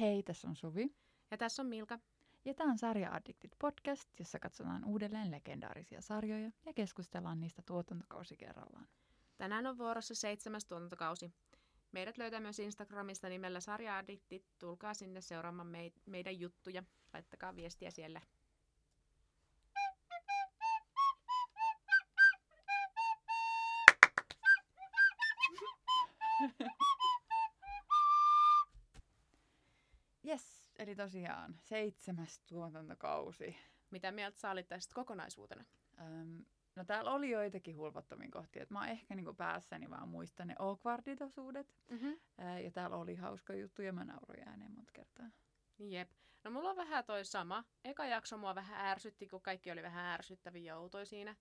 Hei, tässä on Suvi. Ja tässä on Milka. Ja tämä on Sarja Addicted podcast, jossa katsotaan uudelleen legendaarisia sarjoja ja keskustellaan niistä tuotantokausi kerrallaan. Tänään on vuorossa seitsemäs tuotantokausi. Meidät löytää myös Instagramista nimellä Sarja Addicted. Tulkaa sinne seuraamaan mei- meidän juttuja. Laittakaa viestiä siellä. Tosiaan seitsemäs tuotantokausi. Mitä mieltä sä olit tästä kokonaisuutena? Öm, no täällä oli joitakin hulvattomia kohtia. että mä oon ehkä niinku päässäni vaan muistan ne awkwardit osuudet. Mm-hmm. Ää, ja täällä oli hauska juttu ja mä nauroin ääneen monta kertaa. Jep. No mulla on vähän toi sama. Eka jakso mua vähän ärsytti, kun kaikki oli vähän ärsyttäviä ja outoja siinä.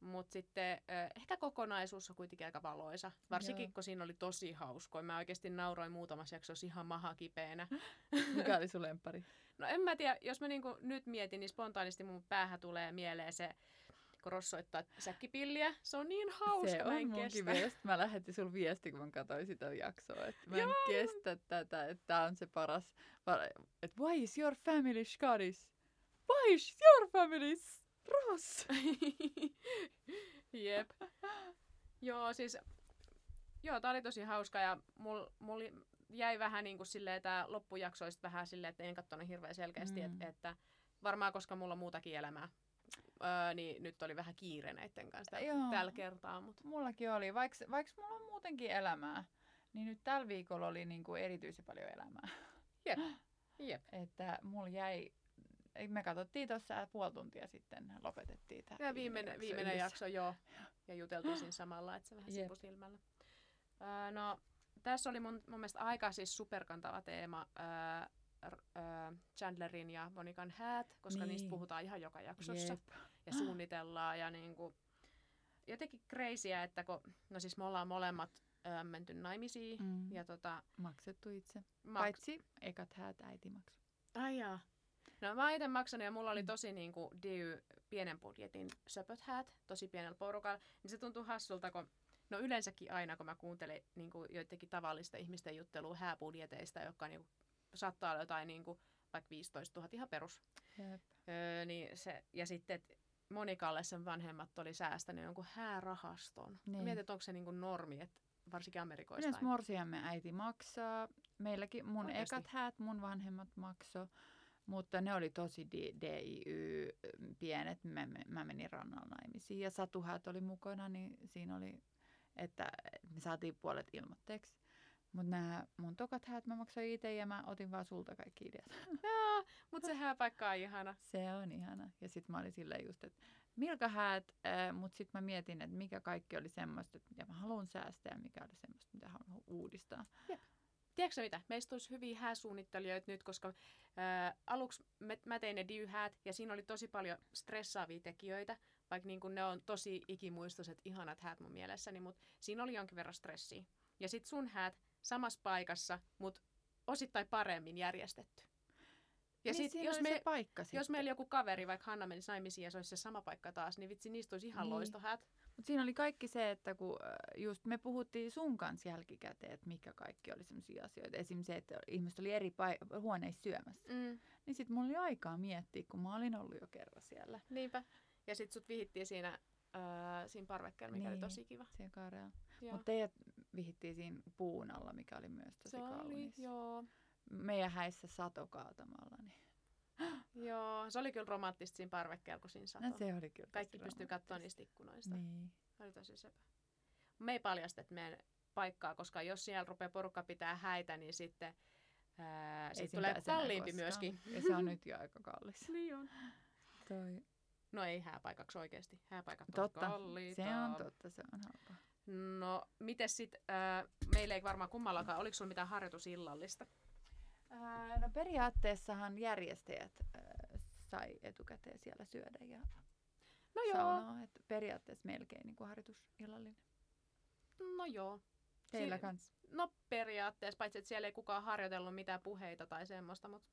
Mutta sitten ehkä kokonaisuus on kuitenkin aika valoisa. Varsinkin, Joo. kun siinä oli tosi hauskoja. Mä oikeasti nauroin muutamassa jaksossa ihan maha kipeänä. Mikä oli sun lempari? No en mä tiedä, jos mä niinku nyt mietin, niin spontaanisti mun päähän tulee mieleen se, kun rossoittaa säkkipilliä. Se on niin hauska, Se mä on en munkin kestä. mielestä. Mä lähetin sulle viesti, kun mä katsoin sitä jaksoa. Että mä en Joo. kestä tätä, että tää on se paras. Että why is your family Scottish? Why is your family Ross? Jep. Joo, siis... Joo, tää oli tosi hauska ja mul, mul jäi vähän niin kuin silleen, tää loppujaksoista vähän silleen, että en katsonut hirveän selkeästi, Mm. mm. että, että varmaan koska mulla on muutakin elämää, öö, niin nyt oli vähän kiire näiden kanssa Joo. täl, tällä kertaa, mutta Mullakin oli, vaikka vaikka mulla on muutenkin elämää, niin nyt tällä viikolla oli niinku erityisen paljon elämää. jep, jep. Että mulla jäi, me katsottiin tuossa puoli tuntia sitten, lopetettiin tämä Ja viimeinen, viimeinen yhdessä. jakso, joo. Ja juteltiin siinä samalla, että se vähän Jep. sipu silmällä. Öö, no, tässä oli mun, mun mielestä aika siis superkantava teema öö, öö, Chandlerin ja Monikan häät, koska Niin. niistä puhutaan ihan joka jaksossa. Jep. Ja suunnitellaan ja niinku, jotenkin crazyä, että kun, no siis me ollaan molemmat öö, menty naimisiin. Mm. Ja tota, Maksettu itse. maks- Paitsi ekat häät äiti maksu. Ai jaa. No mä itse maksanut ja mulla oli Mm. tosi niin kuin DY pienen budjetin söpöt häät, tosi pienellä porukalla. Niin se tuntuu hassulta, kun no yleensäkin aina kun mä kuuntelen niin kuin joidenkin tavallisten ihmisten juttelua hääbudjeteista, jotka niin kuin, saattaa olla jotain niin kuin, vaikka 15 000 ihan perus. Jep. Öö, niin se, ja sitten että Monikalle sen vanhemmat oli säästänyt jonkun häärahaston. Niin. Että onko se niin kuin normi, että varsinkin Amerikoista. Yleensä morsiamme äiti maksaa. Meilläkin mun Oikeesti? ekat häät mun vanhemmat makso. Mutta ne oli tosi di- DIY pienet. Mä, mä- menin rannalla naimisiin ja satuhäät oli mukana, niin siinä oli, että me saatiin puolet ilmoitteeksi. Mutta nämä mun tokat häät mä maksoin itse ja mä otin vaan sulta kaikki ideat. Mutta se hääpaikka on ihana. Se on ihana. Ja sitten mä olin silleen just, että Milka häät, äh, mutta sitten mä mietin, että mikä kaikki oli semmoista, että mitä mä haluan säästää ja mikä oli semmoista, mitä haluan uudistaa. Tiedätkö mitä? Meistä olisi hyviä hääsuunnittelijoita nyt, koska ää, aluksi me, mä tein ne diy-häät ja siinä oli tosi paljon stressaavia tekijöitä, vaikka niin ne on tosi ikimuistoiset, ihanat häät mun mielessäni, mutta siinä oli jonkin verran stressiä. Ja sitten sun häät samassa paikassa, mutta osittain paremmin järjestetty. Ja niin sit, jos, me, paikka sitten. jos meillä joku kaveri, vaikka Hanna menisi naimisiin ja se olisi se sama paikka taas, niin vitsi, niistä olisi ihan Niin. niin. Mutta siinä oli kaikki se, että kun äh, just me puhuttiin sun kanssa jälkikäteen, että mikä kaikki oli sellaisia asioita. Esimerkiksi se, että ihmiset oli eri pai- huoneissa syömässä. Mm, Niin sitten mulla oli aikaa miettiä, kun mä olin ollut jo kerran siellä. niinpä. Ja sitten sut vihittiin siinä, ää, siinä parvekkeella, mikä Niin. oli tosi kiva. Siellä Karealla. Joo. Mutta teidät vihittiin siinä puun alla, mikä oli myös tosi Se oli, kaunis. joo. Meidän häissä sato kaatamalla. Niin. Joo, se oli kyllä romanttista siinä parvekkeella, kun siinä satoi. No, se oli kyllä Kaikki pystyy katsomaan niistä ikkunoista. Niin. Oli tosi sepä. Me ei paljastettu meidän paikkaa, koska jos siellä rupeaa porukka pitää häitä, niin sitten ää, siinä tulee kalliimpi myöskin. Ja se on nyt jo aika kallis. Niin on. Toi. No ei hääpaikaksi oikeasti. Hääpaikat on Totta. kalliita. Se on totta, se on halpa. No, miten sitten, meillä ei varmaan kummallakaan, oliko sulla mitään harjoitusillallista? Ää, no periaatteessahan järjestäjät ää, sai etukäteen siellä syödä ja No joo, saunoa. Et periaatteessa melkein niin kuin harjoitusillallinen. no joo. Teillä Si- kans. No periaatteessa, paitsi että siellä ei kukaan harjoitellut mitään puheita tai semmoista, mutta...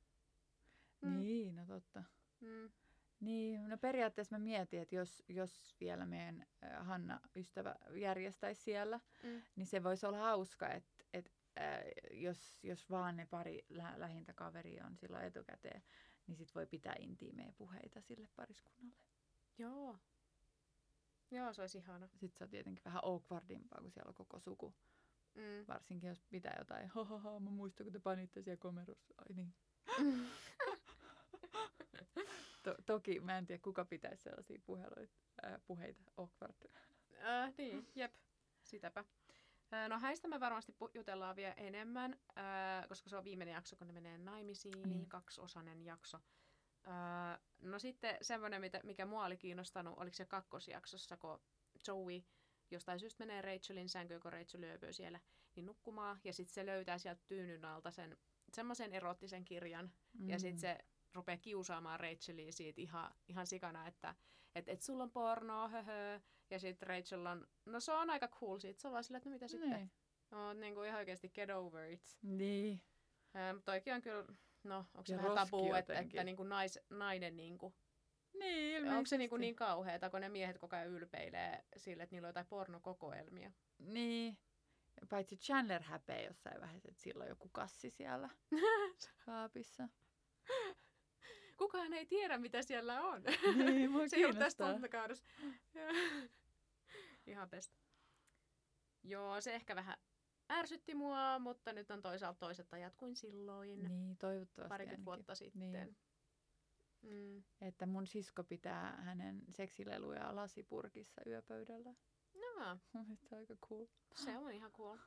Mm. Niin, no totta. Mm. Niin, no periaatteessa mä mietin, että jos, jos vielä meidän ää, Hanna-ystävä järjestäisi siellä, Mm. niin se voisi olla hauska, että, että ää, jos, jos vaan ne pari lä- lähintä kaveria on silloin etukäteen, niin sit voi pitää intiimejä puheita sille pariskunnalle. Joo. Joo, se olisi ihana. Sitten se on tietenkin vähän awkwardimpaa, kun siellä on koko suku. Mm. Varsinkin jos pitää jotain, hahaha, mä muistan, kun te panitte siellä komerossa. Ai niin. To- toki mä en tiedä, kuka pitäisi sellaisia puheluita, äh, puheita awkward. Äh, niin, jep, sitäpä. Äh, No häistä me varmasti jutellaan vielä enemmän, äh, koska se on viimeinen jakso, kun ne menee naimisiin, Niin. kaksiosainen jakso. Äh, No sitten semmoinen, mitä- mikä mua oli kiinnostanut, oliko se kakkosjaksossa, kun Joey jostain syystä menee Rachelin sänkyyn, kun Rachel yöpyy siellä, niin nukkumaan. Ja sitten se löytää sieltä tyynyn alta sen semmoisen erottisen kirjan. Mm. Ja sitten se rupeaa kiusaamaan Rachelia siitä ihan, ihan sikana, että et, et sulla on pornoa, höhö. Ja sitten Rachel on, no se on aika cool siitä. Se on vaan sillä, että no mitä sitten? Niin. No, niin kuin ihan oikeasti get over it. niin. Ähm, toikin on kyllä, no onko se vähän tabu, että, jotenkin. että niin kuin nais, nainen niin kuin, Niin, onko se niin, kuin ilmeisesti. niin kauheata, kun ne miehet koko ajan ylpeilee sille, että niillä on jotain pornokokoelmia. Niin. Paitsi Chandler häpeä jossain vaiheessa, että sillä on joku kassi siellä kaapissa. Kukaan ei tiedä, mitä siellä on. Niin, se ei ollut tässä kiinnostaa. tuntakaudessa. Ihan pestä. Joo, se ehkä vähän ärsytti mua, mutta nyt on toisaalta toiset ajat kuin silloin. Niin, toivottavasti parikymmentä ainakin. vuotta sitten. Niin. Mm. Että mun sisko pitää hänen seksileluja lasipurkissa yöpöydällä. No, Mun mielestä se on aika cool. se on ihan cool.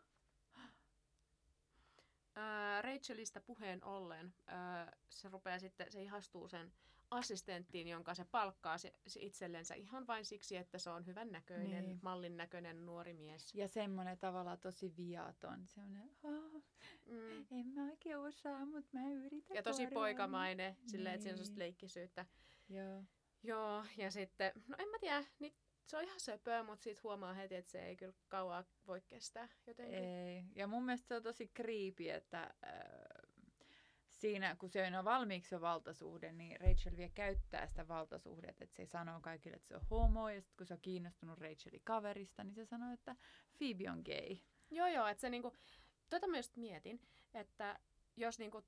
Ää, Rachelista puheen ollen, ää, se rupeaa sitten, se ihastuu sen assistenttiin, jonka se palkkaa se, se itsellensä ihan vain siksi, että se on hyvän näköinen, Niin. niin. mallin näköinen nuori mies. Ja semmoinen tavallaan tosi viaton. Semmoinen, oh, Mm. en mä oikein osaa, mutta mä yritän Ja tosi korvaan." poikamainen, silleen, että siinä on Niin. leikkisyyttä. Joo. Joo, ja sitten, no en mä tiedä, niin se on ihan söpöä, mutta siitä huomaa heti, että se ei kyllä kauaa voi kestää jotenkin. Ei. Ja mun mielestä se on tosi creepy, että äh, siinä, kun se on valmiiksi jo valtasuhde, niin Rachel vielä käyttää sitä valtasuhdetta, että se sanoo kaikille, että se on homo, ja sitten kun se on kiinnostunut Rachelin kaverista, niin se sanoo, että Phoebe on gay. Joo, joo, että se niinku, tota mä just mietin, että jos niinku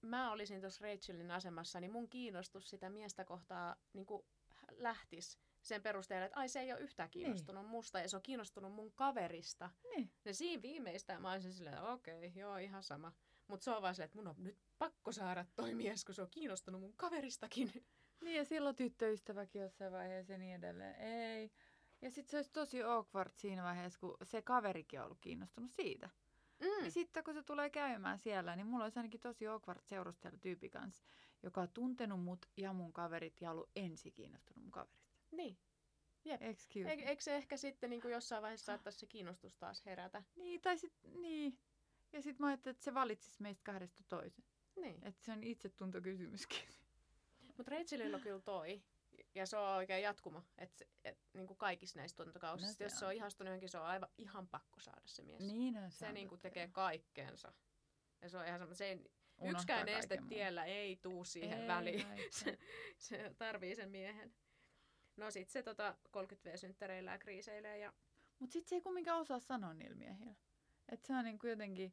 mä olisin tuossa Rachelin asemassa, niin mun kiinnostus sitä miestä kohtaa niinku lähtis sen perusteella, että ai se ei ole yhtään kiinnostunut niin. musta ja se on kiinnostunut mun kaverista. Niin. Ja siinä viimeistään mä olisin silleen, että okei, joo, ihan sama. Mutta se on vaan silleen, että mun on nyt pakko saada toi mies, kun se on kiinnostunut mun kaveristakin. Niin ja silloin tyttöystäväkin jossain vaiheessa ja niin edelleen. Ei. Ja sitten se olisi tosi awkward siinä vaiheessa, kun se kaverikin on ollut kiinnostunut siitä. Mm. Niin sitten kun se tulee käymään siellä, niin mulla olisi ainakin tosi awkward seurustella kanssa, joka on tuntenut mut ja mun kaverit ja ollut ensi kiinnostunut mun kaverista. Niin. Excuse Eikö, me. eikö se ehkä sitten niin kuin jossain vaiheessa saattaisi se kiinnostus taas herätä? Niin, tai sit, niin. Ja sitten mä ajattelin, että se valitsisi meistä kahdesta toisen. Niin. Että se on itsetuntokysymyskin. Mutta Rachelilla on kyllä toi. Ja se on oikein jatkuma. Että et, niin kuin kaikissa näissä tuntokausissa. No jos se on. ihastunut johonkin, se on aivan ihan pakko saada se mies. niin on, se niin kuin tekee kaikkeensa. Ja se on ihan. Se ei, yksikään este tiellä ei tuu siihen Ei väliin. se, se tarvii sen miehen. No sit se tota 30V-synttäreillä ja kriiseilee ja Mutta sitten se ei kumminkaan osaa sanoa niillä miehillä. Että se on niinku jotenkin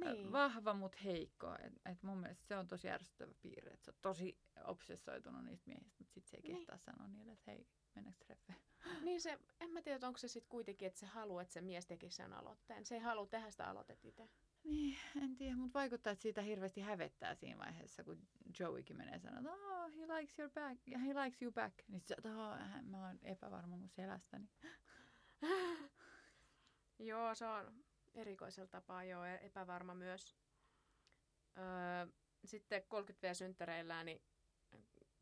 niin. Niin. vahva, mutta heikko. Et, et mun mielestä se on tosi ärsyttävä piirre. Että se on tosi obsessoitunut niistä miehistä, mutta sitten se ei Niin. kehtaa sanoa niille, että hei, mennäänkö treffeen? niin se, en mä tiedä, onko se sitten kuitenkin, että se haluaa, että se mies tekisi sen aloitteen. Se ei halua tehdä sitä aloitetta itse. Niin, en tiedä, mutta vaikuttaa, että siitä hirveästi hävettää siinä vaiheessa, kun Joeykin menee sanoa, että oh, he likes your back, ja he likes you back. Niin että oh, mä oon epävarma mun selästäni. Joo, se on erikoisella tapaa joo, ja epävarma myös. Öö, sitten 30V-synttäreillä, niin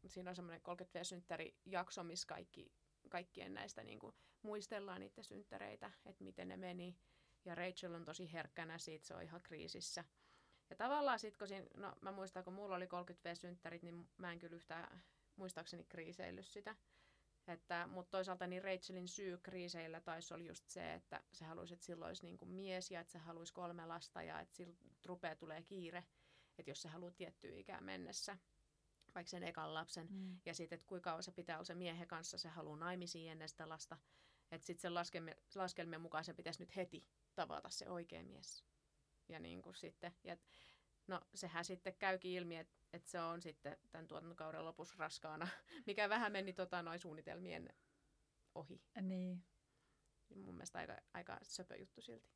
siinä on semmoinen 30V-synttäri-jakso, missä kaikki, kaikkien näistä niin kuin, muistellaan niitä synttäreitä, että miten ne meni. Ja Rachel on tosi herkkänä siitä, se on ihan kriisissä. Ja tavallaan sitten, kun siinä, no mä muistan, kun mulla oli 30V-synttärit, niin mä en kyllä yhtään muistaakseni kriiseillyt sitä. Että, mutta toisaalta niin Rachelin syy kriiseillä taisi olla just se, että se haluaisi, että sillä olisi niin kuin mies ja että se haluaisi kolme lasta ja että sillä rupeaa tulee kiire, että jos se haluaa tiettyä ikään mennessä, vaikka sen ekan lapsen, Mm. ja sitten, että kuinka kauan se pitää olla se miehen kanssa, se haluaa naimisiin ennen sitä lasta, että sitten sen laskelmien, laskelmien mukaan se pitäisi nyt heti tavata se oikea mies. ja niin kuin sitten, ja no sehän sitten käykin ilmi, että että se on sitten tämän tuotantokauden lopussa raskaana, mikä vähän meni tota, noin suunnitelmien ohi. Niin. Mun mielestä aika, aika söpö juttu silti.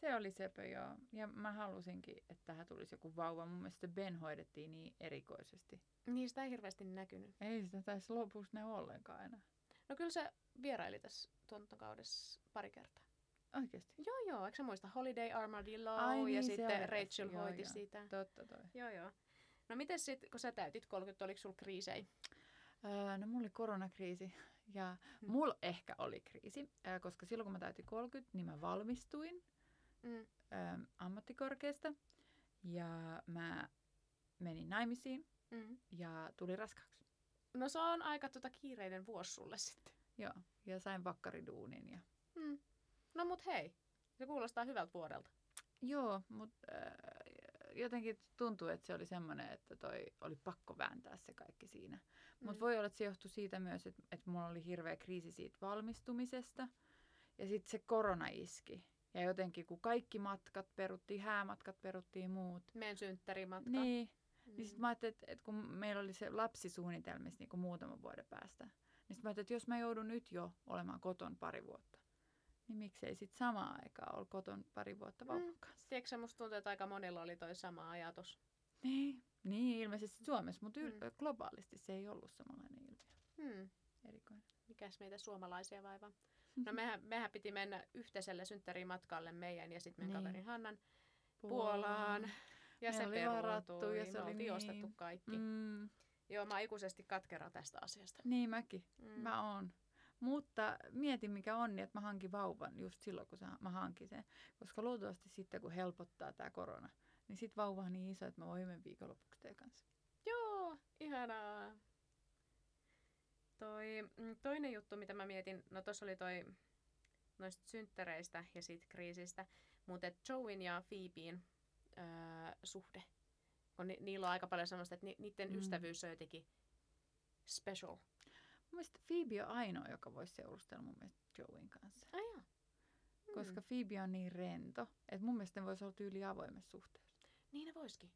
Se oli sepö, joo. Ja mä halusinkin, että tähän tulisi joku vauva. Mun mielestä Ben hoidettiin niin erikoisesti. Niin, sitä ei hirveästi näkynyt. Ei sitä taisi lopussa näy ollenkaan enää. No kyllä se vieraili tässä tuotantokaudessa pari kertaa. Oikeasti? Joo, joo. Eikö sä muista? Holiday Armadillo Ai ja niin, sitten Rachel. Joo, hoiti joo. sitä. Totta toi. Joo, joo. No miten sitten, kun sä täytit 30, oliko sulla kriisejä? Öö, no mulla oli koronakriisi ja Hmm. mulla ehkä oli kriisi, öö, koska silloin kun mä täytin 30, niin mä valmistuin Mm. öö, ammattikorkeasta ja mä menin naimisiin Mm. ja tuli raskaaksi. No se on aika tota kiireinen vuosi sulle sitten. Joo, ja sain vakkariduunin. Ja... Mm. No mut hei, se kuulostaa hyvältä vuodelta. Joo, mutta äh, jotenkin tuntuu, että se oli semmoinen, että toi oli pakko vääntää se kaikki siinä. Mutta Mm. voi olla, että se johtui siitä myös, että, että mulla oli hirveä kriisi siitä valmistumisesta. Ja sitten se korona iski. Ja jotenkin kun kaikki matkat peruttiin, häämatkat peruttiin muut. Meidän synttärimatka. Niin, Mm. niin sitten mä ajattelin, että, että kun meillä oli se lapsisuunnitelmissa niin kuin muutaman vuoden päästä, niin sitten mä ajattelin, että jos mä joudun nyt jo olemaan koton pari vuotta, niin miksei sitten samaan aikaan olla koton pari vuotta Mm. vauvan kanssa. Tiedätkö musta tuntuu, että aika monilla oli toi sama ajatus. Niin, niin ilmeisesti Suomessa, mutta yl- Mm. globaalisti se ei ollut samanlainen ilmiö. Hmm. Erikoinen. Mikäs meitä suomalaisia vaivaa? No mehän, mehän piti mennä yhteiselle synttärimatkalle meidän ja sitten meidän Niin. kaverin Hannan Puolaan. Ja Meillä se oli varattu ja se oli niin. ostettu kaikki. Mm, Joo, mä oon ikuisesti katkera tästä asiasta. niin mäkin. Mm. Mä oon. Mutta mietin mikä onni, että mä hankin vauvan just silloin, kun mä hankin sen. Koska luultavasti sitten, kun helpottaa tämä korona, niin sit vauva on niin iso, että mä voin yhden viikonlopuksi teidän kanssa. Joo, ihanaa. Toi, mm, toinen juttu, mitä mä mietin, no tossa oli toi noista synttäreistä ja siitä kriisistä, mutta Joeyn ja Phoebeen öö, suhde. Kun ni, niillä on aika paljon semmoista, että ni, niiden mm. ystävyys on jotenkin special. Mun mielestä Phoebe on ainoa, joka voisi seurustella mun mielestä Joeyn kanssa. Ai joo. Koska Phoebe on niin rento, että mun mielestä ne voisi olla tyyli avoimessa suhteessa. Niin ne voisikin.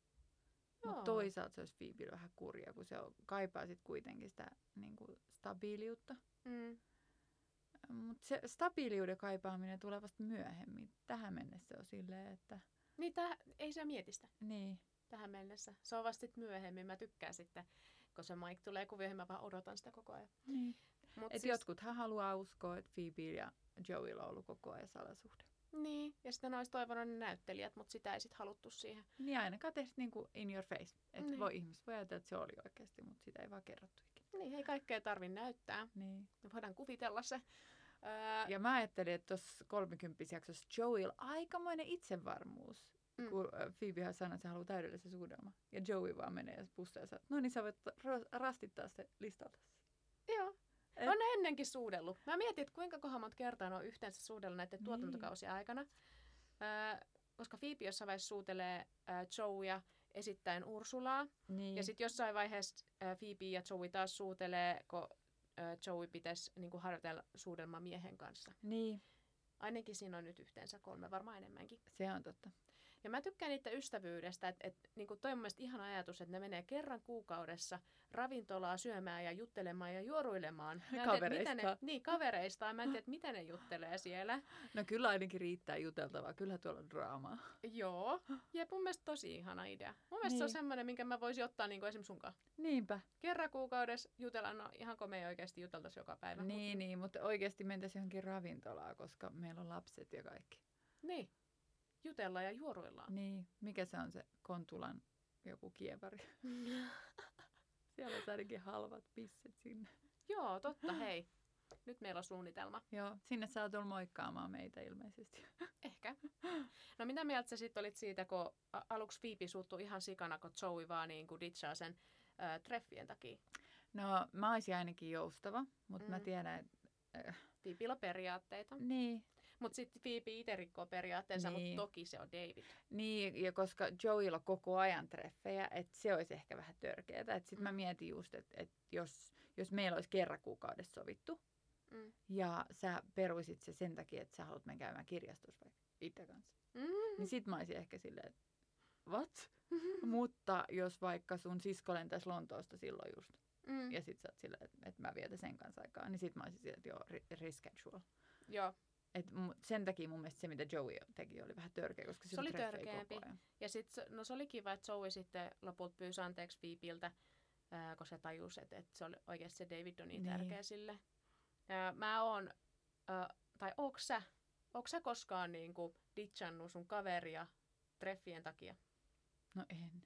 Mutta toisaalta se olisi Phoebe vähän kurja, kun se on, kaipaa sit kuitenkin sitä niin kuin, stabiiliutta. Mm. Mutta se stabiiliuden kaipaaminen tulee vasta myöhemmin. Tähän mennessä se on silleen, että Niin tää, ei se mieti sitä niin. tähän mennessä. Se on vasta sit myöhemmin. Mä tykkään sitten, kun se Mike tulee kuvioihin, mä vaan odotan sitä koko ajan. niin. Mut Et siis... jotkuthan haluaa uskoa, että Phoebe ja Joeylla on ollut koko ajan salasuhde. Niin, ja sitten ne olisi toivonut ne näyttelijät, mutta sitä ei sitten haluttu siihen. Niin ainakaan tehty niinku in your face. Että Niin. voi ihmiset voi ajatella, että se oli oikeasti, mutta sitä ei vaan kerrottu ikinä. Niin, ei kaikkea tarvi näyttää. Niin. Me voidaan kuvitella se. Öö, Ja mä ajattelin, että tuossa 30 jaksossa Joeylla aikamoinen itsevarmuus. Mm. Kun äh, Phoebe sanoi, että se haluaa täydellisen suudelman. Ja Joey vaan menee ja pussaa ja sanoo, no niin sä voit ra- rastittaa se listalta. joo. Et- On ne ennenkin suudellut. Mä mietin, että kuinka kohan monta kertaa on yhteensä suudellut näiden Niin. tuotantokausien aikana. Öö, koska Phoebe jossain vaiheessa suutelee öö, Joeya esittäen Ursulaa. Niin. Ja sitten jossain vaiheessa öö, Phoebe ja Joey taas suutelee, kun öö, Joey pitäisi niinku harjoitella suudelma miehen kanssa. Niin, Ainakin siinä on nyt yhteensä kolme, varmaan enemmänkin. se on totta. Ja mä tykkään niiden ystävyydestä, että et, niinku toi on mun mielestä ihana ajatus, että ne menee kerran kuukaudessa ravintolaa syömään ja juttelemaan ja juoruilemaan. Mä en tiedä, ne, niin, kavereistaan. Mä en tiedä, mitä ne juttelee siellä. No kyllä ainakin riittää juteltavaa. Kyllä tuolla on draamaa. Joo, ja mun mielestä tosi ihana idea. Mun mielestä niin. se on Niin. semmoinen, minkä mä voisin ottaa niinku esimerkiksi sunkaan. Niinpä. Kerran kuukaudessa jutella, no ihanko me ei oikeasti juteltaisi joka päivä. Niin, niin, mutta oikeasti mentäisiin johonkin ravintolaan, koska meillä on lapset ja kaikki. Niin, jutella ja juoruillaan. Niin, mikä se on se Kontulan joku kievari? Siellä on ainakin halvat pisset sinne. Joo, totta, hei. Nyt meillä on suunnitelma. Joo, sinne saa tulla moikkaamaan meitä ilmeisesti. Ehkä. No mitä mieltä sä sitten olit siitä, kun aluksi Phoebe suuttui ihan sikana, kun Joey vaan niin kuin ditchaa sen ö, treffien takia. No, mä olisin ainakin joustava, mutta mm. mä tiedän, että... Äh, on periaatteita. niin, Mutta sitten Phoebe itse rikkoo periaatteensa, niin. Mutta toki se on David. niin, ja koska Joeylla on koko ajan treffejä, että se olisi ehkä vähän törkeätä. Että sit mä Mm. mietin just, että et jos, jos meillä olisi kerran kuukaudessa sovittu, Mm. ja sä peruisit se sen takia, että sä haluat mennä käymään kirjastossa vaikka itse kanssa. Mm. Niin sit mä olisin ehkä silleen, että what? Mutta jos vaikka sun sisko lentäisi Lontoosta silloin just, Mm. ja sit sä oot silleen, että, että mä vietän sen kanssa aikaa, niin sit mä olisin silleen, että joo, reschedule. Joo. Et sen takia mun mielestä se, mitä Joey teki, oli vähän törkeä, koska Se oli törkeämpi. koko ajan. Ja sit, se- no se oli kiva, että Zoe sitten lopulta pyysi anteeksi Phoebeltä, ää, koska se tajusi, että, että se oli oikeasti se David on niin Niin. tärkeä sille. Ja mä oon, ää, tai onks sä, onks sä koskaan niinku ditchannut sun kaveria treffien takia? No en.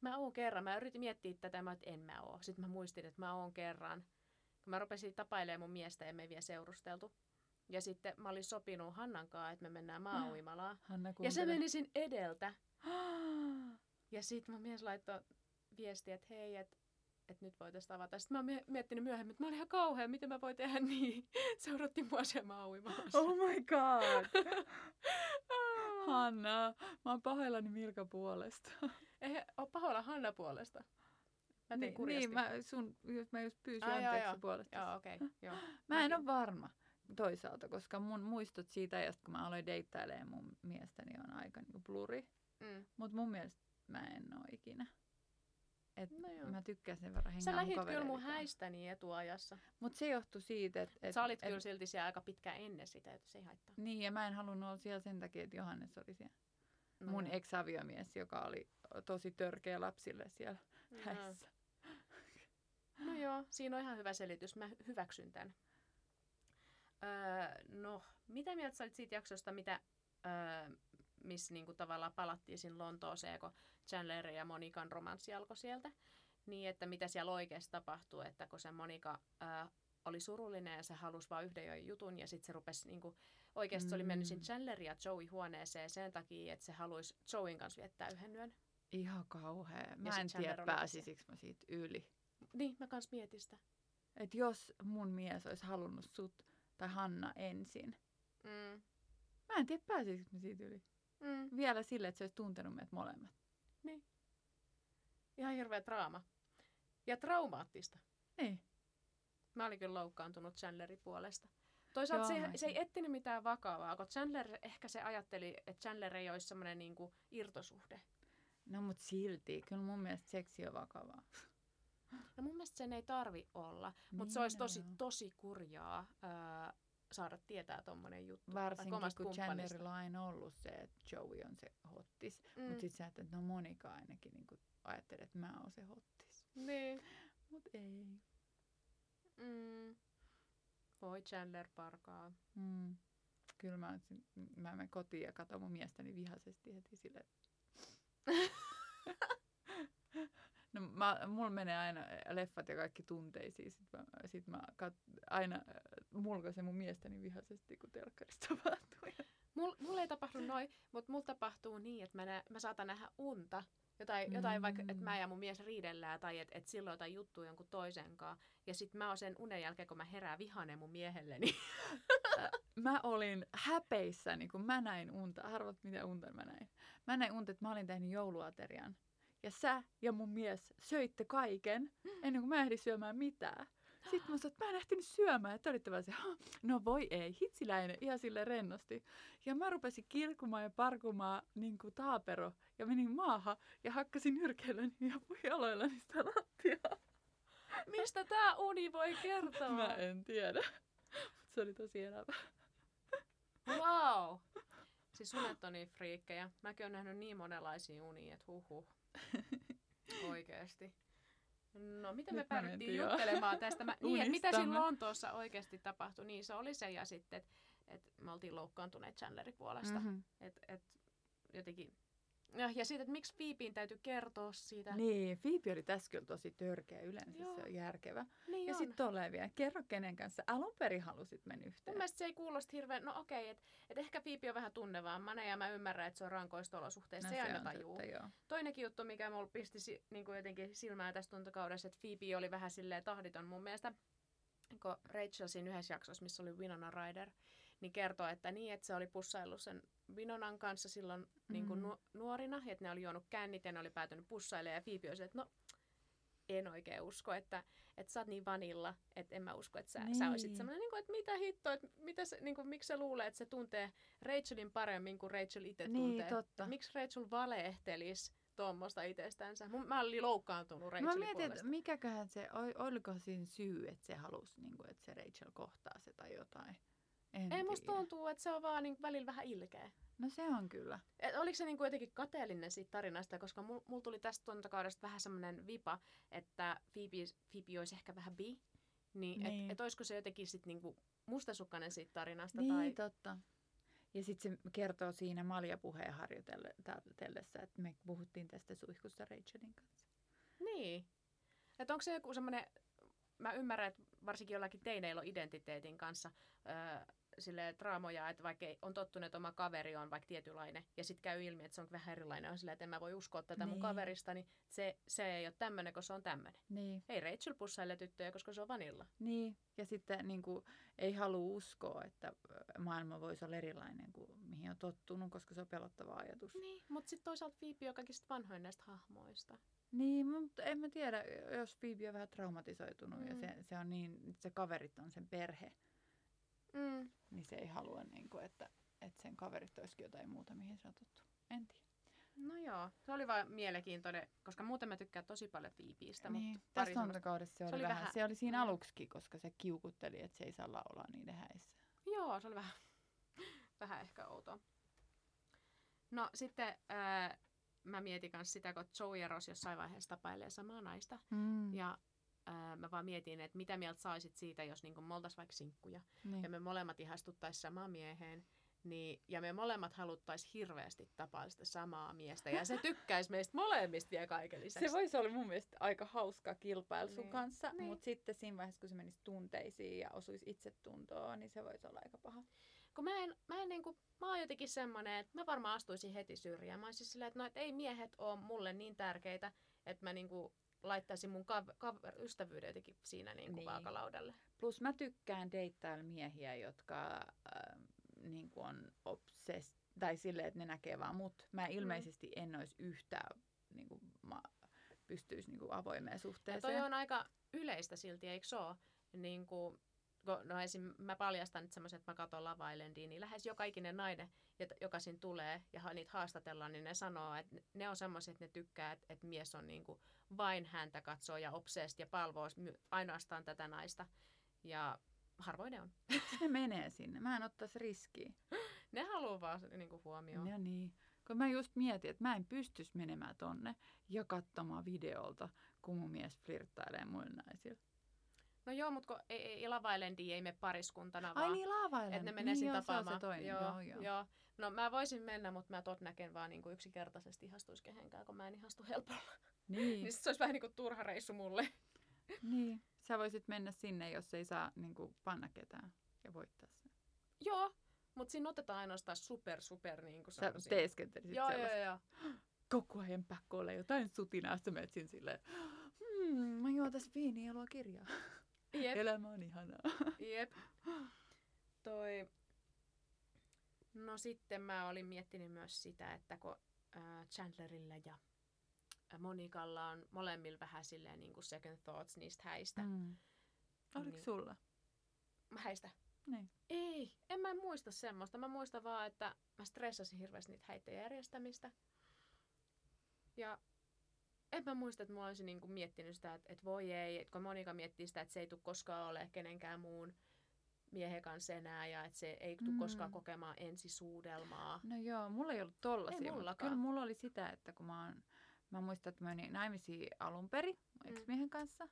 Mä oon kerran. Mä yritin miettiä tätä, mä että en mä oo. Sitten mä muistin, että mä oon kerran. Kun mä rupesin tapailemaan mun miestä ja me ei vielä seurusteltu. Ja sitten mä olin sopinut Hannan kanssa, että me mennään maa-uimalaan. Hanna Ja se meni sin edeltä. Ja sitten mun mies laittoi viestiä, että hei, että et nyt voitaisiin tavata. Sitten mä oon mie- miettinyt myöhemmin, että mä olin ihan kauhea, miten mä voin tehdä niin. Seurattiin mua siellä maa-uimaalassa. Oh my god! Hanna, mä oon pahoillani Milka puolesta. Ei ole pahoilla Hanna puolesta. Mä tein niin, kurjasti. niin, mä, sun, mä just pyysin Ai, anteeksi joo. puolesta. Joo, okei. Okay, joo. Mä en ole varma toisaalta, koska mun muistot siitä ajasta, kun mä aloin deittailemaan mun miestäni, on aika niinku bluri. Mm. Mutta mun mielestä mä en oo ikinä. Et No joo. mä tykkään sen verran Sä hengää mun lähit kyllä mun häistäni etuajassa. Mutta se johtui siitä, että... Et, Sä olit kyllä silti siellä aika pitkään ennen sitä, että se ei haittaa. Niin, ja mä en halunnut olla siellä sen takia, että Johannes oli siellä. No mun ex-aviomies, joka oli tosi törkeä lapsille siellä No. häissä. No joo, siinä on ihan hyvä selitys. Mä hy- hyväksyn tämän. Öö, no, mitä mieltä sä olit siitä jaksosta, mitä, öö, missä niinku tavallaan palattiin sinne Lontooseen, kun Chandler ja Monikan romanssi alkoi sieltä? Niin, että mitä siellä oikeasti tapahtuu, että kun se Monika öö, oli surullinen ja se halusi vain yhden jo jutun ja sitten se rupesi niinku, oikeasti se oli mennyt Mm. sinne Chandlerin ja Joey huoneeseen sen takia, että se haluaisi Joeyn kanssa viettää yhden yön. Ihan kauhea. Mä sit en Chandler tiedä, pääsisikö mä siitä yli. Niin, mä kans mietin sitä. Et jos mun mies olisi halunnut sut tai Hanna ensin, Mm. mä en tiedä, pääsisikö mä siitä yli. Mm. Vielä sille, että se olisi tuntenut meidät molemmat. Ihan hirveä draama. Ja traumaattista. Niin. Mä olin kyllä loukkaantunut Chandlerin puolesta. Toisaalta Joo, se, se ei etsinyt mitään vakavaa, kun Chandler, ehkä se ajatteli, että Chandler ei olisi semmoinen niinku irtosuhde. No mut silti, kyllä mun mielestä seksi on vakavaa. No mun mielestä sen ei tarvi olla, mutta Niin se olisi tosi, on. tosi kurjaa ää, saada tietää tommonen juttu. Varsinkin kun. Chandlerilla on aina ollut se, että Joey on se hottis. Mm. Mutta sitten sä ajattelet, että no Monika ainakin niin ajattelee, että mä oon se hottis. Niin. Mut ei. Mm. Voi Chandler parkaa. Mm. Kyllä mä, olisin- mä menen kotiin ja katson mun miestäni vihaisesti heti silleen. No, mä, mulla menee aina leffat ja kaikki tunteisiin. Sitten mä, sit mä kat, aina mulkaisen mun miestäni vihaisesti, kun telkkarista tapahtuu. Mul, mulla ei tapahdu noin, mutta mulla tapahtuu niin, että mä, nä, mä saatan nähdä unta. Jotain, jotain vaikka, että mä ja mun mies riidellään tai että et silloin jotain juttua jonkun toisen kanssa. Ja sit mä oon sen unen jälkeen, kun mä herään vihanen mun miehelleni. Mä olin häpeissäni, kun mä näin unta. Arvat, mitä unta mä näin. Mä näin unta, että mä olin tehnyt jouluaterian. Ja sä ja mun mies söitte kaiken, ennen kuin mä ehdin syömään mitään. Sitten mä sanoin, että mä en ehtinyt syömään. Ja te olitte vaan se, "Hah, no voi ei, hitsiläinen, ihan sille rennosti. Ja mä rupesin kirkumaan ja parkumaan niin kuin taapero. Ja menin maahan ja hakkasin nyrkeilläni ja jaloillani sitä lattiaa. Mistä tää uni voi kertoa? Mä en tiedä. Mut se oli tosi elävä. Wow! Siis unet on niin friikkejä. Mäkin oon nähnyt niin monenlaisia unia, että huhhuh. Oikeesti. No, miten me Nyt päädyttiin jo juttelemaan tästä? Mä, niin, että mitä siinä. Lontoossa oikeasti tapahtui? Niin, se oli se ja sitten, että et me oltiin loukkaantuneet Chandlerin puolesta. Mm-hmm. Et, et, jotenkin... Ja, ja siitä, että miksi Phoebeen täytyy kertoa siitä. Niin, Phoebe oli tässä kyllä tosi törkeä. Yleensä Joo. se on järkevä. niin Ja sitten tolleen vielä, kerro kenen kanssa alun perin halusit mennä Mun yhteen. mielestä se ei kuulosta hirveän, no okei, että et ehkä Phoebe on vähän tunnevammainen ja mä ymmärrän, että se on rankoista olosuhteista, no, se, ei aina on tajuu. totta. Toinenkin juttu, mikä mulla pisti si- niin kuin jotenkin silmään tässä tuntokaudessa, että Phoebe oli vähän silleen tahditon mun mielestä, kun Rachel siinä yhdessä jaksossa, missä oli Winona Ryder, niin kertoo, että niin, että se oli pussaillut sen Winonan kanssa silloin mm. niin kuin Mm. nu- nuorina, että ne oli juonut kännit ja ne oli päätynyt pussailemaan ja Phoebe oli se, että no, en oikein usko, että, että sä oot niin vanilla, että en mä usko, että sä, Niin. sä olisit semmoinen, niin kuin, että mitä hittoa, että mitä se, niin kuin, miksi se luulee, että se tuntee Rachelin paremmin kuin Rachel itse Niin, tuntee. totta. Miksi Rachel valehtelisi tuommoista itsestänsä? Mun, mä olin loukkaantunut Mä Rachelin mietin, että puolesta. mikäköhän se, oliko siinä syy, että se halusi, niin kuin, että se Rachel kohtaa se tai jotain. En Ei musta tuntuu, että se on vaan niin välillä vähän ilkeä. No se on kyllä. Et oliko se niinku jotenkin kateellinen siitä tarinasta, koska mulla mul tuli tästä tuotantokaudesta vähän semmoinen vipa, että Phoebe, Phoebe olisi ehkä vähän bi, niin, Niin. että et olisiko se jotenkin sit niinku mustasukkainen siitä tarinasta. Niin, tai... totta. Ja sitten se kertoo siinä maljapuheen harjoitellessa, että me puhuttiin tästä suihkussa Rachelin kanssa. Niin. Että onko se joku semmoinen, mä ymmärrän, että varsinkin jollakin teineillä on identiteetin kanssa öö, sille draamoja, että vaikka on tottunut, että oma kaveri on vaikka tietynlainen, ja sitten käy ilmi, että se on vähän erilainen, on silleen, että en mä voi uskoa tätä mun Niin. kaverista, niin se, se ei ole tämmöinen, kun se on tämmöinen. Niin, Ei Rachel pussaile tyttöjä, koska se on vanilla. niin. ja sitten niin kuin, ei halua uskoa, että ö, maailma voisi olla erilainen kuin mihin on tottunut, koska se on pelottava ajatus. Niin, mutta sitten toisaalta Phoebe on kaikista vanhoin näistä hahmoista. Niin, mutta en mä tiedä, jos Phoebe on vähän traumatisoitunut mm. ja se, se on niin, se kaverit on sen perhe, Mm. niin se ei halua, niin kuin, että, että sen kaverit olisikin jotain muuta, mihin se on tottu. En tiedä. No joo, se oli vaan mielenkiintoinen, koska muuten mä tykkään tosi paljon Phoebeistä, niin, mutta pari tässä tuotantokaudessa se oli, se oli vähän, vähän- se oli siinä mm. aluksikin, koska se kiukutteli, että se ei saa laulaa niiden häissä. Joo, se oli vähän, vähän ehkä outoa. No sitten ää, mä mietin myös sitä, kun Joe ja Ross jossain vaiheessa tapailee samaa naista. Mm. Ja ää, mä vaan mietin, että mitä mieltä saisit siitä, jos niinku me oltais vaikka sinkkuja. Niin. Ja me molemmat ihastuttaisiin samaan mieheen. Niin, ja me molemmat haluttaisiin hirveästi tapaa sitä samaa miestä. Ja se tykkäisi meistä molemmista vielä kaiken lisäksi. Se voisi olla mun mielestä aika hauska kilpailu sun Niin. kanssa, Niin. mutta sitten siinä vaiheessa, kun se menisi tunteisiin ja osuisi itsetuntoon, niin se voisi olla aika paha. Kun mä en, mä en niinku, mä oon jotenkin semmonen, että mä varmaan astuisin heti syrjään. Mä olisin silleen, että no, et ei miehet ole mulle niin tärkeitä, että mä niinku laittaisin mun kav- kaver- ystävyyden jotenkin siinä Niin. niin. vaakalaudalle. Plus mä tykkään deittailla miehiä, jotka äh, niin kuin on obsess, tai silleen, että ne näkee vaan mut. Mä ilmeisesti en olisi yhtään, niin kuin, mä pystyisi niin kuin avoimeen Ja suhteeseen. toi on aika yleistä silti, eikö se ole? Niin kuin, no esim. mä paljastan nyt semmoisen, että mä katson Lava Islandia, niin lähes joka ikinen nainen, joka siinä tulee ja niitä haastatellaan, niin ne sanoo, että ne on semmoiset, että ne tykkää, että, että mies on niin kuin vain häntä katsoo ja obsessed ja palvoo ainoastaan tätä naista. Ja harvoin ne on. ne menee sinne. Mä en ottaisi riskiä. Ne haluaa vaan niin kuin huomioon. No niin. Kun mä just mietin, että mä en pystyisi menemään tonne ja katsomaan videolta, kun mun mies flirttailee muilla naisilla. No joo, mutta kun ei, ei Lava Islandia ei mene pariskuntana, Ai vaan niin, laavailen. että ne menee niin, joo, tapaamaan. se toinen. Joo, Joo, joo. joo. No mä voisin mennä, mutta mä tot näken vaan niin kuin yksinkertaisesti ihastuisi kehenkään, kun mä en ihastu helpolla. Niin. Niin se olisi vähän niin kuin turha reissu mulle. Niin, sä voisit mennä sinne, jos ei saa niin kuin, panna ketään ja voittaa sen. Joo, mutta siinä otetaan ainoastaan super, super niin kuin Sä teeskentelisit Joo, joo, sellaista. joo. Koko ajan pakko olla jotain sutinaa, sä menet siinä silleen, hmm, mä juon tässä viiniä ja luen kirjaa. Jep, Elämä on ihanaa. jep. Toi... No sitten mä olin miettinyt myös sitä, että kun äh, Chandlerilla ja äh, Monikalla on molemmilla vähän silleen niin kuin second thoughts niistä häistä. Mm. Oliko Niin. sulla? Häistä? Niin. Ei, en mä muista semmoista. Mä muistan vaan, että mä stressasin hirveästi niitä häitten järjestämistä. Ja en mä muista, että mä olisin niinku miettinyt sitä, että, että voi ei, että kun Monika miettii sitä, että se ei tule koskaan ole kenenkään muun miehen kanssa enää ja että se ei tule Mm. koskaan kokemaan ensisuudelmaa. No joo, mulla ei ollut tollasia, mutta mullakaan. kyllä mulla oli sitä, että kun mä oon, mä muistan, että mä menin naimisiin alun perin Mm. ex-miehen kanssa,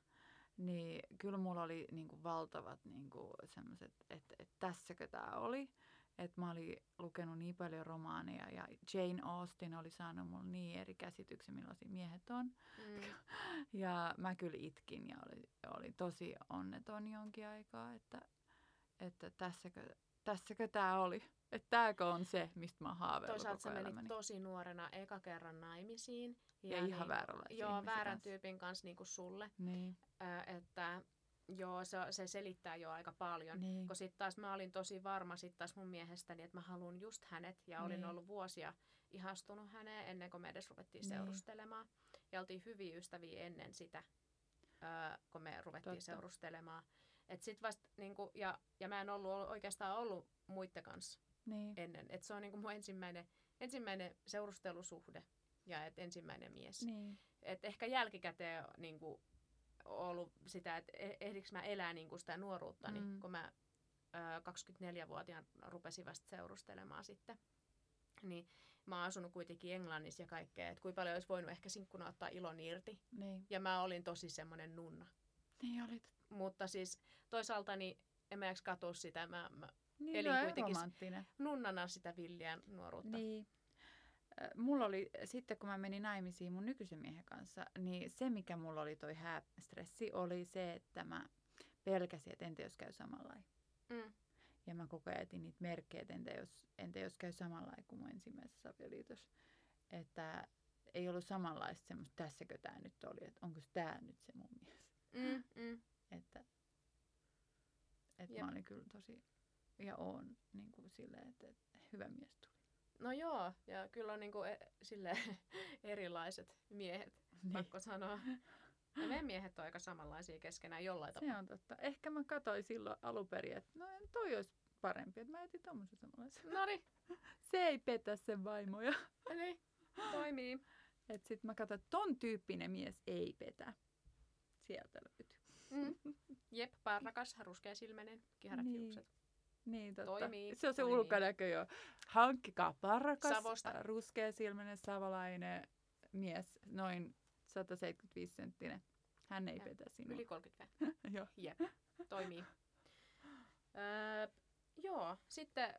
niin kyllä mulla oli niinku valtavat niinku semmoiset, että, että tässäkö tämä oli. Että mä olin lukenut niin paljon romaaneja ja Jane Austen oli saanut mulle niin eri käsityksen, millaisia miehet on. Mm. Ja mä kyllä itkin ja oli, oli tosi onneton jonkin aikaa, että, että tässäkö, tässäkö tämä oli. Että tääkö on se, mistä mä oon haaveillut Toisaalta koko sä menit tosi nuorena eka kerran naimisiin. Ja ihan niinku- vääränlaisen Joo, väärän kanssa. tyypin kanssa niin kuin sulle. Niin, Ö, että joo, se, se selittää jo aika paljon. niin. Kun sitten taas mä olin tosi varma sit taas mun miehestäni, että mä haluan just hänet. Ja olin Niin. ollut vuosia ihastunut häneen ennen kuin me edes ruvettiin Niin. seurustelemaan. Ja oltiin hyviä ystäviä ennen sitä. ää, kun me ruvettiin Totta. seurustelemaan. Et sit vasta, niinku, ja, ja mä en ollut oikeastaan ollut muiden kanssa Niin. ennen. Et se on niinku mun ensimmäinen, ensimmäinen seurustelusuhde ja et ensimmäinen mies. Niin. Et ehkä jälkikäteen niinku, ollut sitä, että ehdikö mä elää niinku sitä nuoruuttani, Mm. mm. kun mä ää, 24-vuotiaan rupesin vasta seurustelemaan sitten. Niin mä oon asunut kuitenkin Englannissa ja kaikkea, että kuinka paljon olisi voinut ehkä sinkkuna ottaa ilon irti. Niin. Ja mä olin tosi semmoinen nunna. Niin olit. Mutta siis toisaalta niin en mä edes katua sitä. Mä, mä Niin, Elin on kuitenkin nunnana sitä villiä nuoruutta. Niin. Mulla oli, sitten kun mä menin naimisiin mun nykyisen miehen kanssa, niin se mikä mulla oli toi häästressi oli se, että mä pelkäsin, että entä jos käy samalla lailla. Mm. Ja mä koko ajan etin niitä merkkejä, että entä jos, entä jos käy samalla lailla kuin mun ensimmäisessä avioliitossa. Että ei ollut samanlaista semmoista, tässäkö tämä nyt oli, että onko tämä nyt se mun mies. Mm, mm. Että, että Jep. mä olin kyllä tosi, ja oon niin kuin silleen, että, että hyvä mies tuli. No joo, ja kyllä on niinku e- sille erilaiset miehet, Niin. pakko sanoa. Ja meidän miehet on aika samanlaisia keskenään jollain Se tapaa. on totta. Ehkä mä katsoin silloin alun perin, että no toi olisi parempi, että mä etin tommosen samanlaisen. No niin, Se ei petä sen vaimoja. niin, toimii. Että sit mä katsoin, että ton tyyppinen mies ei petä. Sieltä löytyy. Mm. Jep, parrakas, ruskeasilmäinen, kiharat Niin. hiukset. Niin, totta. Toimii, se on se toimii. ulkonäkö jo. Hankkikaa parrakas, Savosta. ruskeasilmäinen, savolainen mies, noin 175 senttinen. Hän ei Ja petä sinua. Yli 30 Joo. Jep, toimii. Öö, joo, sitten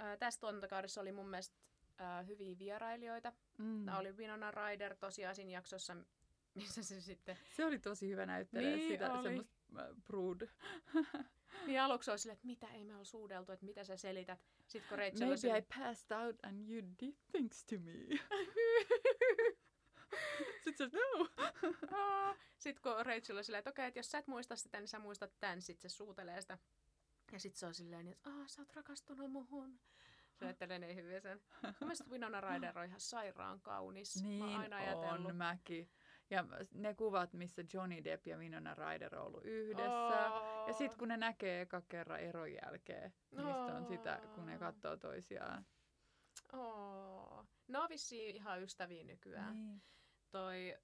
öö, tässä tuotantokaudessa oli mun mielestä öö, hyviä vierailijoita. Mm. Tämä oli Winona Ryder tosiaan siinä jaksossa, missä se sitten... Se oli tosi hyvä näyttelijä, Niin sitä oli. semmoista äh, brood. Niin aluksi oli silleen, että mitä ei me ole suudeltu, että mitä sä selität. Sitten kun Rachel Maybe I silleen, passed out and you did things to me. Sitten se, no. Sitten kun Rachel oli silleen, että okei, että jos sä et muista sitä, niin sä muistat tämän. Sitten se suutelee sitä. Ja sitten se on silleen, että Aa, sä oot rakastunut muhun. Se ajattelee niin hyvin sen. Mun mielestä Winona Ryder on ihan sairaan kaunis. Mä Niin aina ajatellut. on mäkin. Ja ne kuvat, missä Johnny Depp ja Winona Ryder on ollut yhdessä. Oh. Ja sitten kun ne näkee eka kerran eron jälkeen, niistä on sitä, kun ne Oo. katsoo toisiaan. Oh. No on vissiin ihan ystäviä nykyään. Niin. Toi,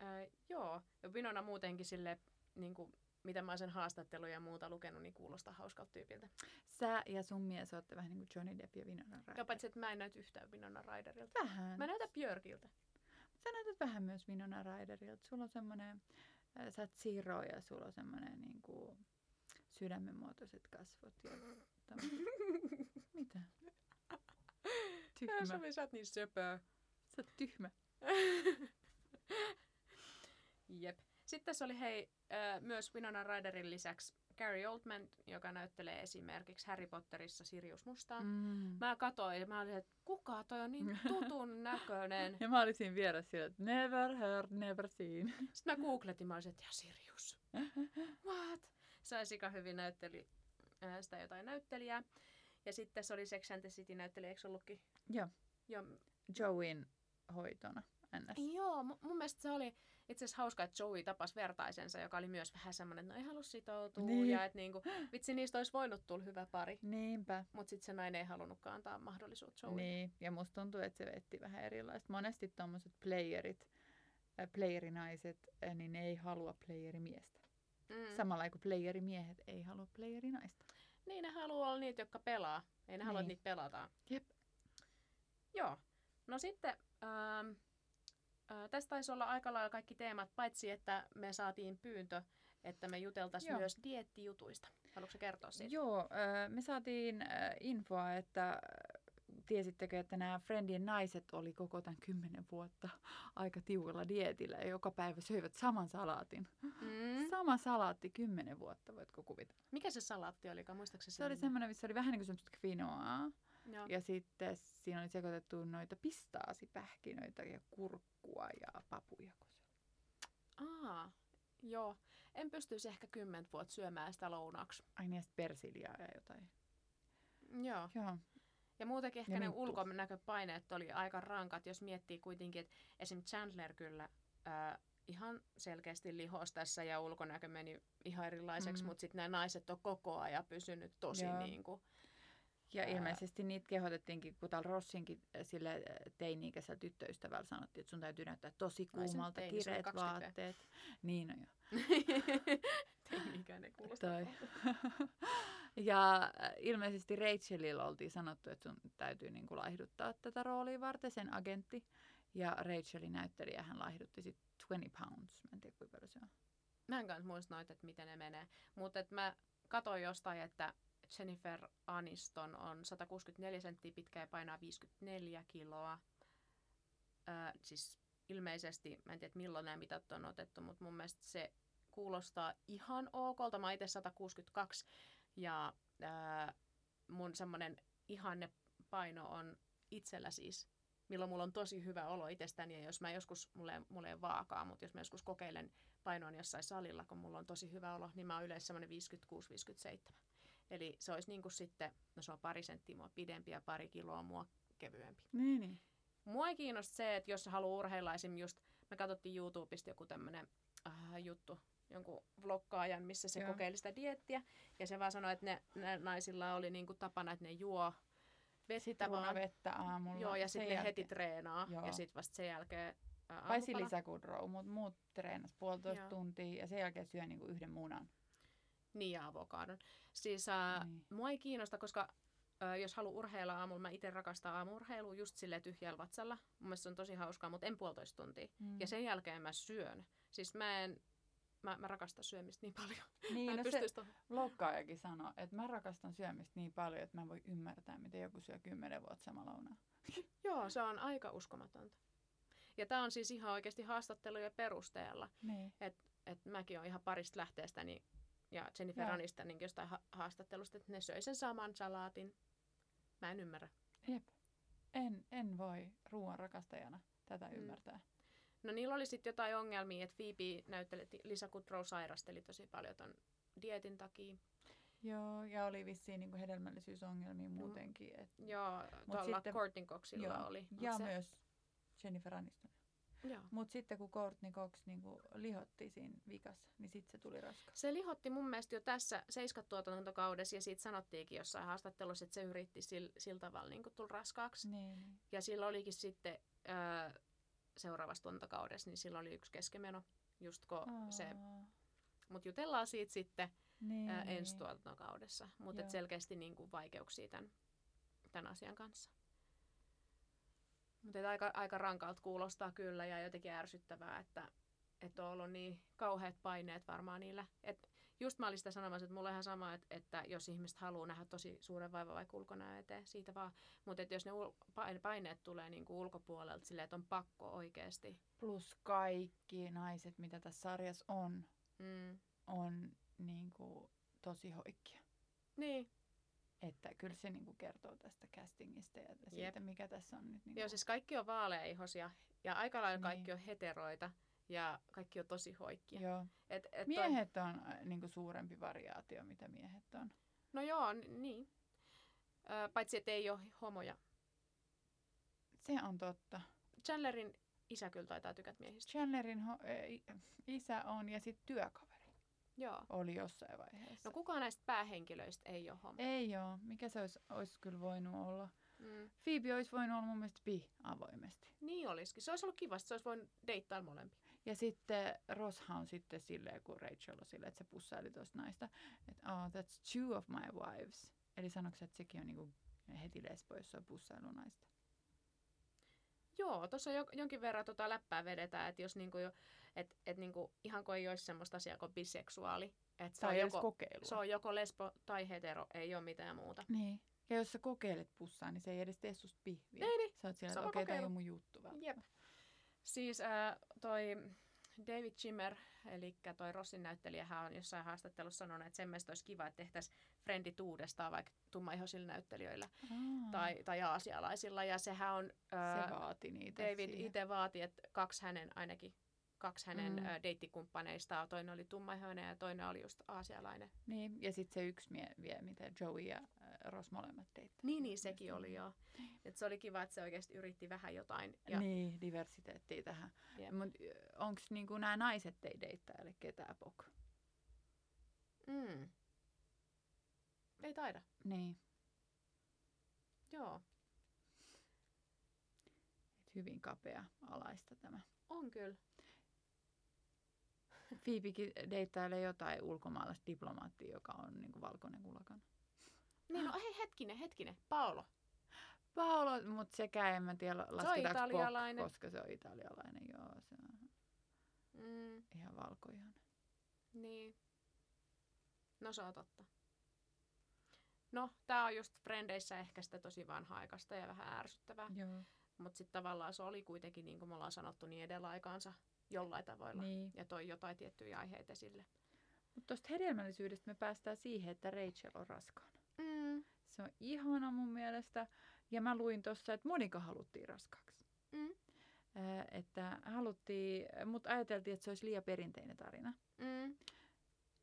ää, joo, ja Winona muutenkin sille, niin kuin, mitä mä sen haastatteluja ja muuta lukenut, niin kuulostaa hauskalta tyypiltä. Sä ja sun mies olette vähän niin kuin Johnny Depp ja Winona Ja Ryder. paitsi, että mä en näytä yhtään Winona Ryderilta. Vähän. Mä näytän Björkiltä. Sä näytät vähän myös Winona Ryderilta. Sulla on semmoinen, äh, sä oot Zero ja sulla on semmoinen niin kuin sydämen muotoiset kasvot. Ja Mitä? Tyhmä. Sami, sä oot niin söpöä. Sä oot tyhmä. Jep. Sitten tässä oli hei, äh, myös Winona Ryderin lisäksi Gary Oldman, joka näyttelee esimerkiksi Harry Potterissa Sirius Mustaa. Mm. Mä katoin ja mä olin, että kuka toi on niin tutun näköinen. Ja mä olin siinä vieressä sillä, että never heard, never seen. Sitten mä googletin, mä olisin, että ja Sirius. What? Se sika hyvin näytteli ää, sitä jotain näyttelijää. Ja sitten se oli Sex and the City näyttelijä, eikö ollutkin? Joo, Joo, Joeyn hoitona. Joo mu- mun mielestä se oli itse asiassa hauska, että Joey tapasi vertaisensa, joka oli myös vähän semmoinen, että no ei halua sitoutua. Niin. Ja että niinku, vitsi niistä olisi voinut tulla hyvä pari. Niinpä. Mutta sitten se nainen ei halunnutkaan antaa mahdollisuutta Joeylle. Niin, ja musta tuntuu, että se vetti vähän erilaista. Monesti tuommoiset playerit, äh, playerinaiset, äh, niin ne ei halua playerimiestä. Mm. Samalla kuin playerimiehet ei halua playerinaista. Niin ne haluaa olla niitä, jotka pelaa. Ei ne halua, että Niin. niitä pelataan. Jep. Joo. No sitten ähm, tästä taisi olla aika lailla kaikki teemat, paitsi että me saatiin pyyntö, että me juteltaisiin myös diettijutuista. Haluatko kertoa siitä? Joo, me saatiin infoa, että tiesittekö, että nämä Friendien naiset oli koko tämän kymmenen vuotta aika tiukalla dietillä ja joka päivä söivät saman salaatin. Mm. Sama salaatti kymmenen vuotta, voitko kuvitella? Mikä se salaatti olikaan? Muistaakseni Se oli semmoinen, missä oli vähän niin kuin semmoista quinoaa. Joo. Ja sitten siinä oli sekoitettu noita pistaasipähkinöitä ja kurkkua ja papujakosia. Aa, joo. En pystyisi ehkä kymmentä vuotta syömään sitä lounaaksi. Ai niin, persiljaa ja jotain. Joo. Joo. Ja muutenkin ehkä Ja ne ulkonäköpaineet oli aika rankat, jos miettii kuitenkin, että esim. Chandler kyllä ää, ihan selkeästi lihos tässä ja ulkonäkö meni ihan erilaiseksi, Mm. mutta sitten nämä naiset on koko ajan pysynyt tosi Joo. niin kuin, Ja Ää. ilmeisesti niitä kehotettiinkin, kun täällä Rossinkin sille teini-ikäisellä tyttöystävällä sanottiin, että sun täytyy näyttää tosi kuumalta, kireet 20. vaatteet. Niin on jo. Teini-ikäinen kuulostaa. Toi. ja ilmeisesti Rachelilla oltiin sanottu, että sun täytyy niinku laihduttaa tätä roolia varten, sen agentti. Ja Rachelin näyttelijä hän laihdutti sitten 20 pounds. Mä en tiedä kuinka paljon se on. Mä en kanssa muista noita, että miten ne menee. Mutta mä katsoin jostain, että Jennifer Aniston on 164 senttiä pitkä ja painaa 54 kiloa. Ö, siis ilmeisesti, mä en tiedä milloin nämä mitat on otettu, mutta mun mielestä se kuulostaa ihan okolta. Mä itse 162 ja ö, mun semmonen ihanne paino on itsellä siis, milloin mulla on tosi hyvä olo itsestäni ja jos mä joskus, mulle, mulle ei vaakaa, mutta jos mä joskus kokeilen painoon jossain salilla, kun mulla on tosi hyvä olo, niin mä oon yleensä semmoinen 56-57. Eli se olisi niin kuin sitten, no se on pari senttiä mua pidempi ja pari kiloa mua kevyempi. Niin, niin. Mua ei kiinnosta se, että jos haluaa urheilla esim. just, me katsottiin YouTubesta joku tämmönen äh, juttu, jonkun vloggaajan, missä se Joo. kokeili sitä diettiä. Ja se vaan sanoi, että ne, ne naisilla oli niinku tapana, että ne juo vettä vaan. vettä aamulla. Joo, ja sitten ne heti treenaa. Joo. Ja sitten vasta sen jälkeen ää, Paitsi Kudrow, mutta muut treenas puolitoista Joo. tuntia ja sen jälkeen syö niinku yhden munan. Niin, ja avokadon. Siis ää, Niin. mua ei kiinnosta, koska ää, jos haluaa urheilla aamulla, mä itse rakastan aamurheilua just silleen tyhjällä vatsalla. Mun mielestä se on tosi hauskaa, mutta en puolitoista tuntia. Mm. Ja sen jälkeen mä syön. Siis mä en, mä, mä rakastan syömistä niin paljon. mä niin, en no se to- sanoi, että mä rakastan syömistä niin paljon, että mä en voi ymmärtää, miten joku syö kymmenen vuotta samalla lounaa. Joo, se on aika uskomatonta. Ja tää on siis ihan oikeasti haastattelujen perusteella. Niin. Että mäkin on ihan parista lähteestäni ja Jennifer Joo. Anistaninkin jostain ha- haastattelusta, että ne söi sen saman salaatin. Mä en ymmärrä. Jep. En, en voi ruoan rakastajana tätä Mm. ymmärtää. No niillä oli sitten jotain ongelmia, että Phoebe näytteli, että Lisa Kudrow sairasteli tosi paljon ton dietin takia. Joo, ja oli vissiin niin hedelmällisyysongelmia muutenkin. Et, Joo, tuolla Courtney Coxilla joo, oli. Ja se, myös Jennifer Aniston. Joo. Mutta sitten kun Courtney Cox niin lihotti siinä vikassa, niin sitten se tuli raskaus. Se lihotti mun mielestä jo tässä seiskatuotantokaudessa ja siitä sanottiinkin jossain haastattelussa, että se yritti sillä, sillä tavalla niin tulla raskaaksi. Niin, niin. Ja sillä olikin sitten ää, seuraavassa tuotantokaudessa, niin sillä oli yksi keskemeno, just kun se, Aa, mutta jutellaan siitä sitten niin, ää, niin. ensi tuotantokaudessa, mutta selkeästi niin kuin vaikeuksia tämän, tämän asian kanssa. Mutta aika, aika rankalta kuulostaa kyllä ja jotenkin ärsyttävää, että, että on ollut niin kauheat paineet varmaan niillä. Et just mä olin sitä sanomassa, että mulla on ihan sama, että, että jos ihmiset haluaa nähdä tosi suuren vaivan vaikka ulkonäön eteen, siitä vaan. Mutta jos ne ul- paineet tulee niin kuin ulkopuolelta silleen, että on pakko oikeasti. Plus kaikki naiset, mitä tässä sarjassa on, Mm. on niin kuin, tosi hoikkia. Niin, Että kyllä se niin kuin, kertoo tästä castingista ja siitä, Jep. mikä tässä on nyt. Niin Joo, siis kaikki on vaaleihosia ja aika lailla kaikki Niin. on heteroita ja kaikki on tosi hoikkia. Joo. Et, et toi- Miehet on äh, niin kuin, suurempi variaatio, mitä miehet on. No joo, niin. Ö, paitsi, että ei ole homoja. Se on totta. Chandlerin isä kyllä taitaa tykätä miehistä. Chandlerin ho- isä on ja sitten työkaveri Joo. oli jossain vaiheessa. No kukaan näistä päähenkilöistä ei ole homo. Ei joo. Mikä se olisi, olisi kyllä voinut olla? Mm. Phoebe olisi voinut olla mun mielestä bi avoimesti. Niin olisikin. Se olisi ollut kiva, se olisi voinut deittailla molempia. Ja sitten Rosha on sitten silleen, kun Rachel on silleen, että se pussaili tuosta naista, että oh, that's two of my wives. Eli sanoksi, että sekin on niinku heti lesbo, jos se on pussailu naista. Joo, tuossa jo, jonkin verran tota läppää vedetään, että jos niinku jo, et, et niinku, ihan kuin ei olisi semmoista asiaa kuin biseksuaali. Et se, on Tai edes joko, kokeilua. se on joko lesbo tai hetero, ei ole mitään muuta. Niin. Ja jos sä kokeilet pussaa, niin se ei edes tee susta pihviä. Ei niin. Sä oot siellä, että okei, okay, kokeilu. ole mun juttu. Jep. Siis äh, toi David Schimmer, eli toi Rossin näyttelijä, hän on jossain haastattelussa sanonut, että sen mielestä olisi kiva, että tehtäisiin frendit uudestaan vaikka tummaihoisilla näyttelijöillä Aa, tai, tai aasialaisilla. Ja sehän on, se äh, vaati niitä David itse vaati, että kaksi hänen ainakin kaksi hänen Mm. deittikumppaneistaan, toinen oli tummaihoinen ja toinen oli just aasialainen. Niin, ja sitten se yksi mie- vie, mitä Joey ja Ross molemmat deittasi. Niin, niin sekin oli joo. Et se oli kiva, että se oikeasti yritti vähän jotain. Ja, Niin, diversiteettiä tähän. Jep. Mutta onko niinku nämä naiset ei deittaile ketään pok? mm. Ei taida. Niin, Joo, et hyvin kapea alaista tämä. on kyllä. Phoebekin deittailee jotain ulkomaalaista diplomaattia, joka on niinku valkoinen kulakan. Niin, no hei, hetkinen, hetkinen. Paolo. Paolo, mutta sekään en mä tiedä lasketaanko italialainen. pok, koska se on italialainen. Joo, se on Mm, ihan valkoihan. niin. No se on totta. No, tää on just Frendeissä ehkä sitä tosi vanha-aikaista ja vähän ärsyttävää. Joo. Mutta sitten tavallaan se oli kuitenkin, niin kuin me ollaan sanottu, niin edellä aikaansa jollain tavoilla. Niin. Ja toi jotain tiettyjä aiheita esille. Mutta tuosta hedelmällisyydestä me päästään siihen, että Rachel on raskaana. Mm, Se on ihana mun mielestä. Ja mä luin tuossa, että Monika haluttiin raskaaksi. mm, että haluttiin, mutta ajateltiin, että se olisi liian perinteinen tarina. mm.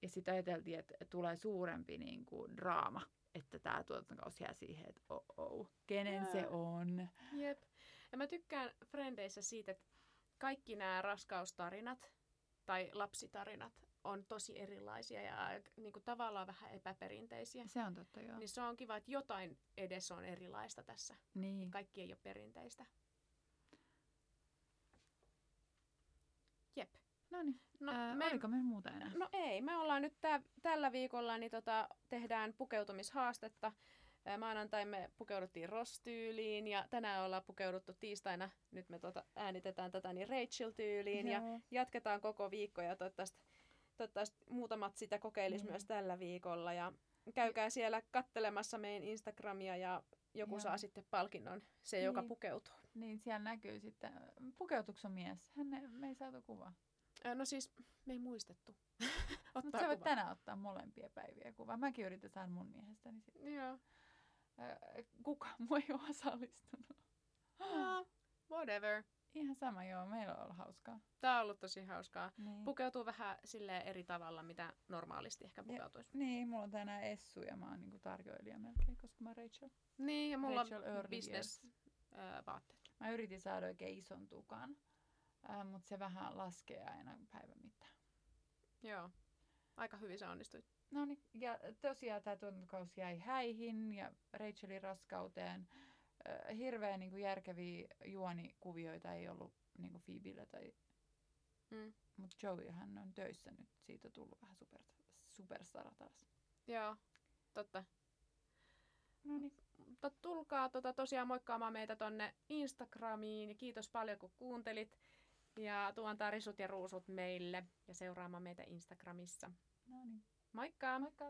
Ja sitten ajateltiin, että tulee suurempi niin kuin, draama, että tämä tuotantokausi jää siihen, että oh, oh kenen se Jaa. on. Jep. Ja mä tykkään Frendeissä siitä, että kaikki nämä raskaustarinat tai lapsitarinat on tosi erilaisia ja niin kuin tavallaan vähän epäperinteisiä. Se on totta, joo. Niin se on kiva, että jotain edes on erilaista tässä. Niin. Kaikki ei ole perinteistä. Jep. No niin, No, Ää, me, oliko meillä muuta enää? no ei, me ollaan nyt tä, tällä viikolla, niin tota, tehdään pukeutumishaastetta. Maanantai me pukeuduttiin Ross-tyyliin ja tänään ollaan pukeuduttu tiistaina, nyt me tota, äänitetään tätä, niin Rachel-tyyliin. Ja jatketaan koko viikko ja toivottavasti, toivottavasti muutamat sitä kokeilis Niin. myös tällä viikolla. Ja käykää siellä kattelemassa meidän Instagramia ja joku Joo. saa sitten palkinnon, se joka Niin. pukeutuu. Niin, siellä näkyy sitten, pukeutuks on mies? Hän, me ei saatu kuva. Ää, No siis, me ei muistettu Mutta sä voit kuva. tänään ottaa molempia päiviä kuvaa. Mäkin yritän saada mun miehestäni sit. Joo. Ää, Kuka muu ei ole osallistunut. No, whatever. Ihan sama, joo. Meillä on ollut hauskaa. Tää on ollut tosi hauskaa. Niin. Pukeutuu vähän sille eri tavalla, mitä normaalisti ehkä pukeutuisi. Niin, mulla on tänään Essu ja mä oon niinku tarjoilija melkein, koska mä oon Rachel. Niin, ja mulla Rachel on business ää, vaatteet. Mä yritin saada oikein ison tukan, äh, mutta se vähän laskee aina päivän mittaan. Joo. Aika hyvin se onnistui. No niin, ja tosiaan tämä tuotantokausi jäi häihin ja Rachelin raskauteen. Äh, hirveän niin kuin, järkeviä juonikuvioita ei ollut niin kuin tai... Mm. Mutta Joeyhan on töissä nyt. Siitä on tullut vähän super, superstara taas. Joo, totta. No niin. Mutta tulkaa tota, tosiaan moikkaamaan meitä tonne Instagramiin. Ja kiitos paljon kun kuuntelit. Ja tuontaa risut ja ruusut meille ja seuraamaan meitä Instagramissa. No niin. Moikka! Moikka!